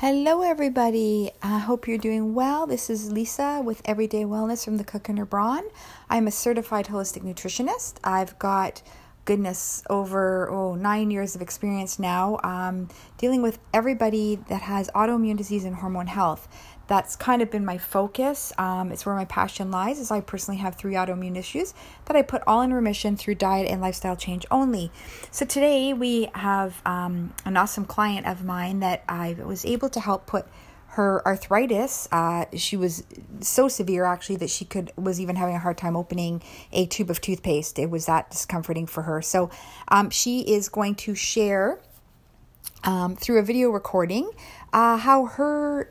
Hello, everybody. I hope you're doing well. This is Lisa with Everyday Wellness from the Cook and Her Brawn. I'm a certified holistic nutritionist. I've got goodness over oh nine years of experience now um, dealing with everybody that has autoimmune disease and hormone health that's kind of been my focus. Um, it's where my passion lies, as I personally have three autoimmune issues that I put all in remission through diet and lifestyle change only. So today we have um, an awesome client of mine that I was able to help put her arthritis. Uh, she was so severe actually that she could was even having a hard time opening a tube of toothpaste. It was that discomforting for her. So um, she is going to share. Um, through a video recording, uh, how her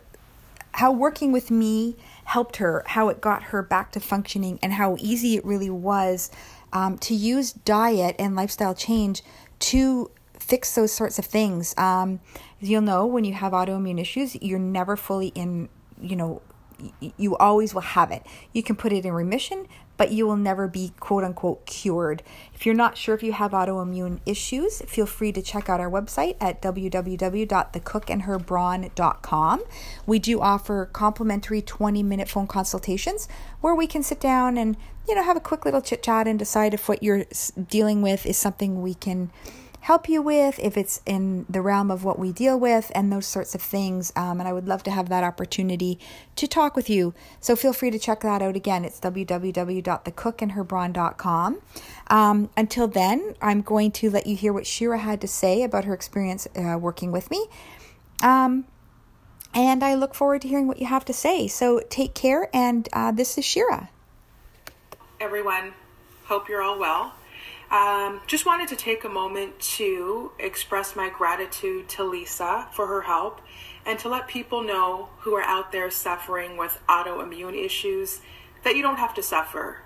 how working with me helped her, how it got her back to functioning, and how easy it really was um, to use diet and lifestyle change to fix those sorts of things. Um, you'll know when you have autoimmune issues, you're never fully in, you know, you always will have it. You can put it in remission, but you will never be quote unquote cured. If you're not sure if you have autoimmune issues, feel free to check out our website at www.thecookandherbrawn.com. We do offer complimentary 20 minute phone consultations where we can sit down and, you know, have a quick little chit chat and decide if what you're dealing with is something we can help you with, if it's in the realm of what we deal with, and those sorts of things. Um, and I would love to have that opportunity to talk with you. So feel free to check that out again. It's www.thecookandherbrawn.com. Um, until then, I'm going to let you hear what Shira had to say about her experience uh, working with me. Um, and I look forward to hearing what you have to say. So take care, and uh, this is Shira. Everyone, hope you're all well. Um, just wanted to take a moment to express my gratitude to Lisa for her help and to let people know who are out there suffering with autoimmune issues that you don't have to suffer.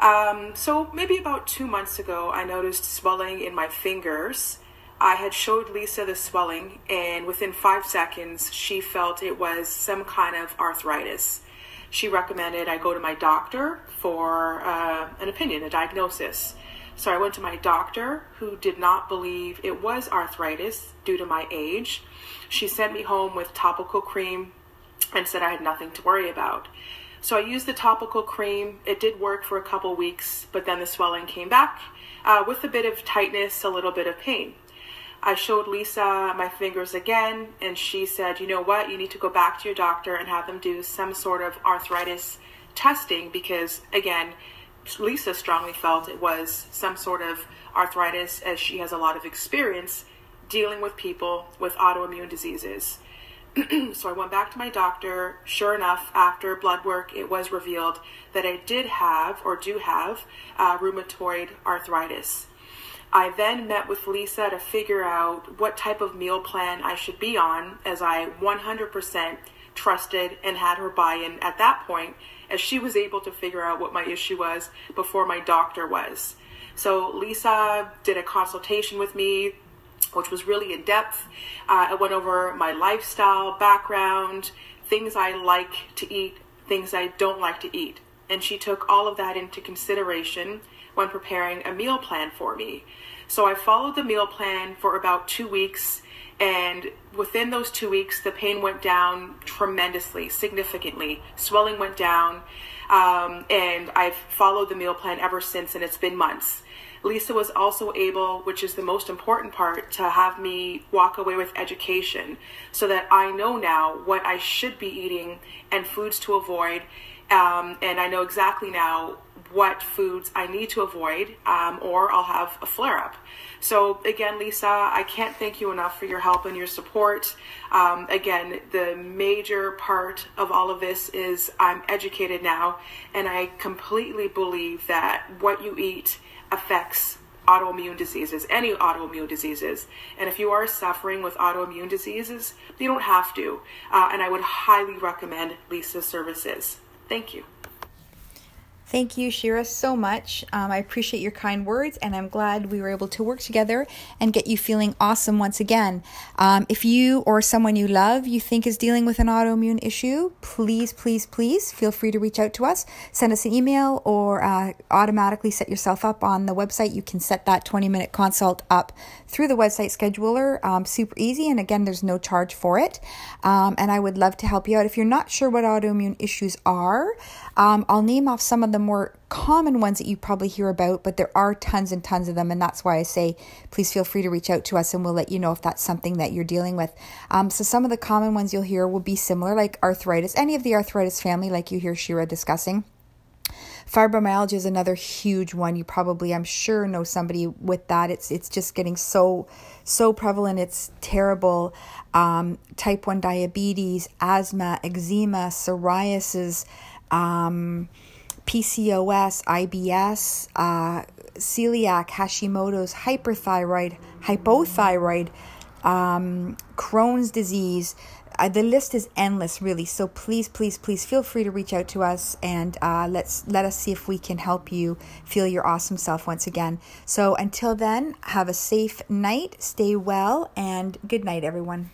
Um, so, maybe about two months ago, I noticed swelling in my fingers. I had showed Lisa the swelling, and within five seconds, she felt it was some kind of arthritis. She recommended I go to my doctor for uh, an opinion, a diagnosis. So I went to my doctor, who did not believe it was arthritis due to my age. She sent me home with topical cream and said I had nothing to worry about. So I used the topical cream. It did work for a couple weeks, but then the swelling came back uh, with a bit of tightness, a little bit of pain. I showed Lisa my fingers again, and she said, You know what? You need to go back to your doctor and have them do some sort of arthritis testing because, again, Lisa strongly felt it was some sort of arthritis, as she has a lot of experience dealing with people with autoimmune diseases. so I went back to my doctor. Sure enough, after blood work, it was revealed that I did have or do have uh, rheumatoid arthritis. I then met with Lisa to figure out what type of meal plan I should be on, as I 100% trusted and had her buy in at that point as she was able to figure out what my issue was before my doctor was. So Lisa did a consultation with me, which was really in depth. Uh, I went over my lifestyle, background, things I like to eat, things I don't like to eat. And she took all of that into consideration when preparing a meal plan for me. So I followed the meal plan for about two weeks and within those two weeks, the pain went down tremendously, significantly. Swelling went down. Um, and I've followed the meal plan ever since, and it's been months. Lisa was also able, which is the most important part, to have me walk away with education so that I know now what I should be eating and foods to avoid. Um, and I know exactly now what foods I need to avoid, um, or I'll have a flare up. So, again, Lisa, I can't thank you enough for your help and your support. Um, again, the major part of all of this is I'm educated now, and I completely believe that what you eat affects autoimmune diseases, any autoimmune diseases. And if you are suffering with autoimmune diseases, you don't have to. Uh, and I would highly recommend Lisa's services. Thank you. Thank you, Shira, so much. Um, I appreciate your kind words, and I'm glad we were able to work together and get you feeling awesome once again. Um, if you or someone you love you think is dealing with an autoimmune issue, please, please, please feel free to reach out to us. Send us an email or uh, automatically set yourself up on the website. You can set that 20 minute consult up through the website scheduler. Um, super easy, and again, there's no charge for it. Um, and I would love to help you out. If you're not sure what autoimmune issues are, um, I'll name off some of the more common ones that you probably hear about, but there are tons and tons of them. And that's why I say, please feel free to reach out to us and we'll let you know if that's something that you're dealing with. Um, so, some of the common ones you'll hear will be similar, like arthritis, any of the arthritis family, like you hear Shira discussing. Fibromyalgia is another huge one. You probably, I'm sure, know somebody with that. It's it's just getting so so prevalent. It's terrible. Um, type one diabetes, asthma, eczema, psoriasis um, PCOS, IBS, uh, celiac, Hashimoto's, hyperthyroid, hypothyroid, um, Crohn's disease. Uh, the list is endless, really. So please, please, please feel free to reach out to us and uh, let's let us see if we can help you feel your awesome self once again. So until then, have a safe night, stay well, and good night, everyone.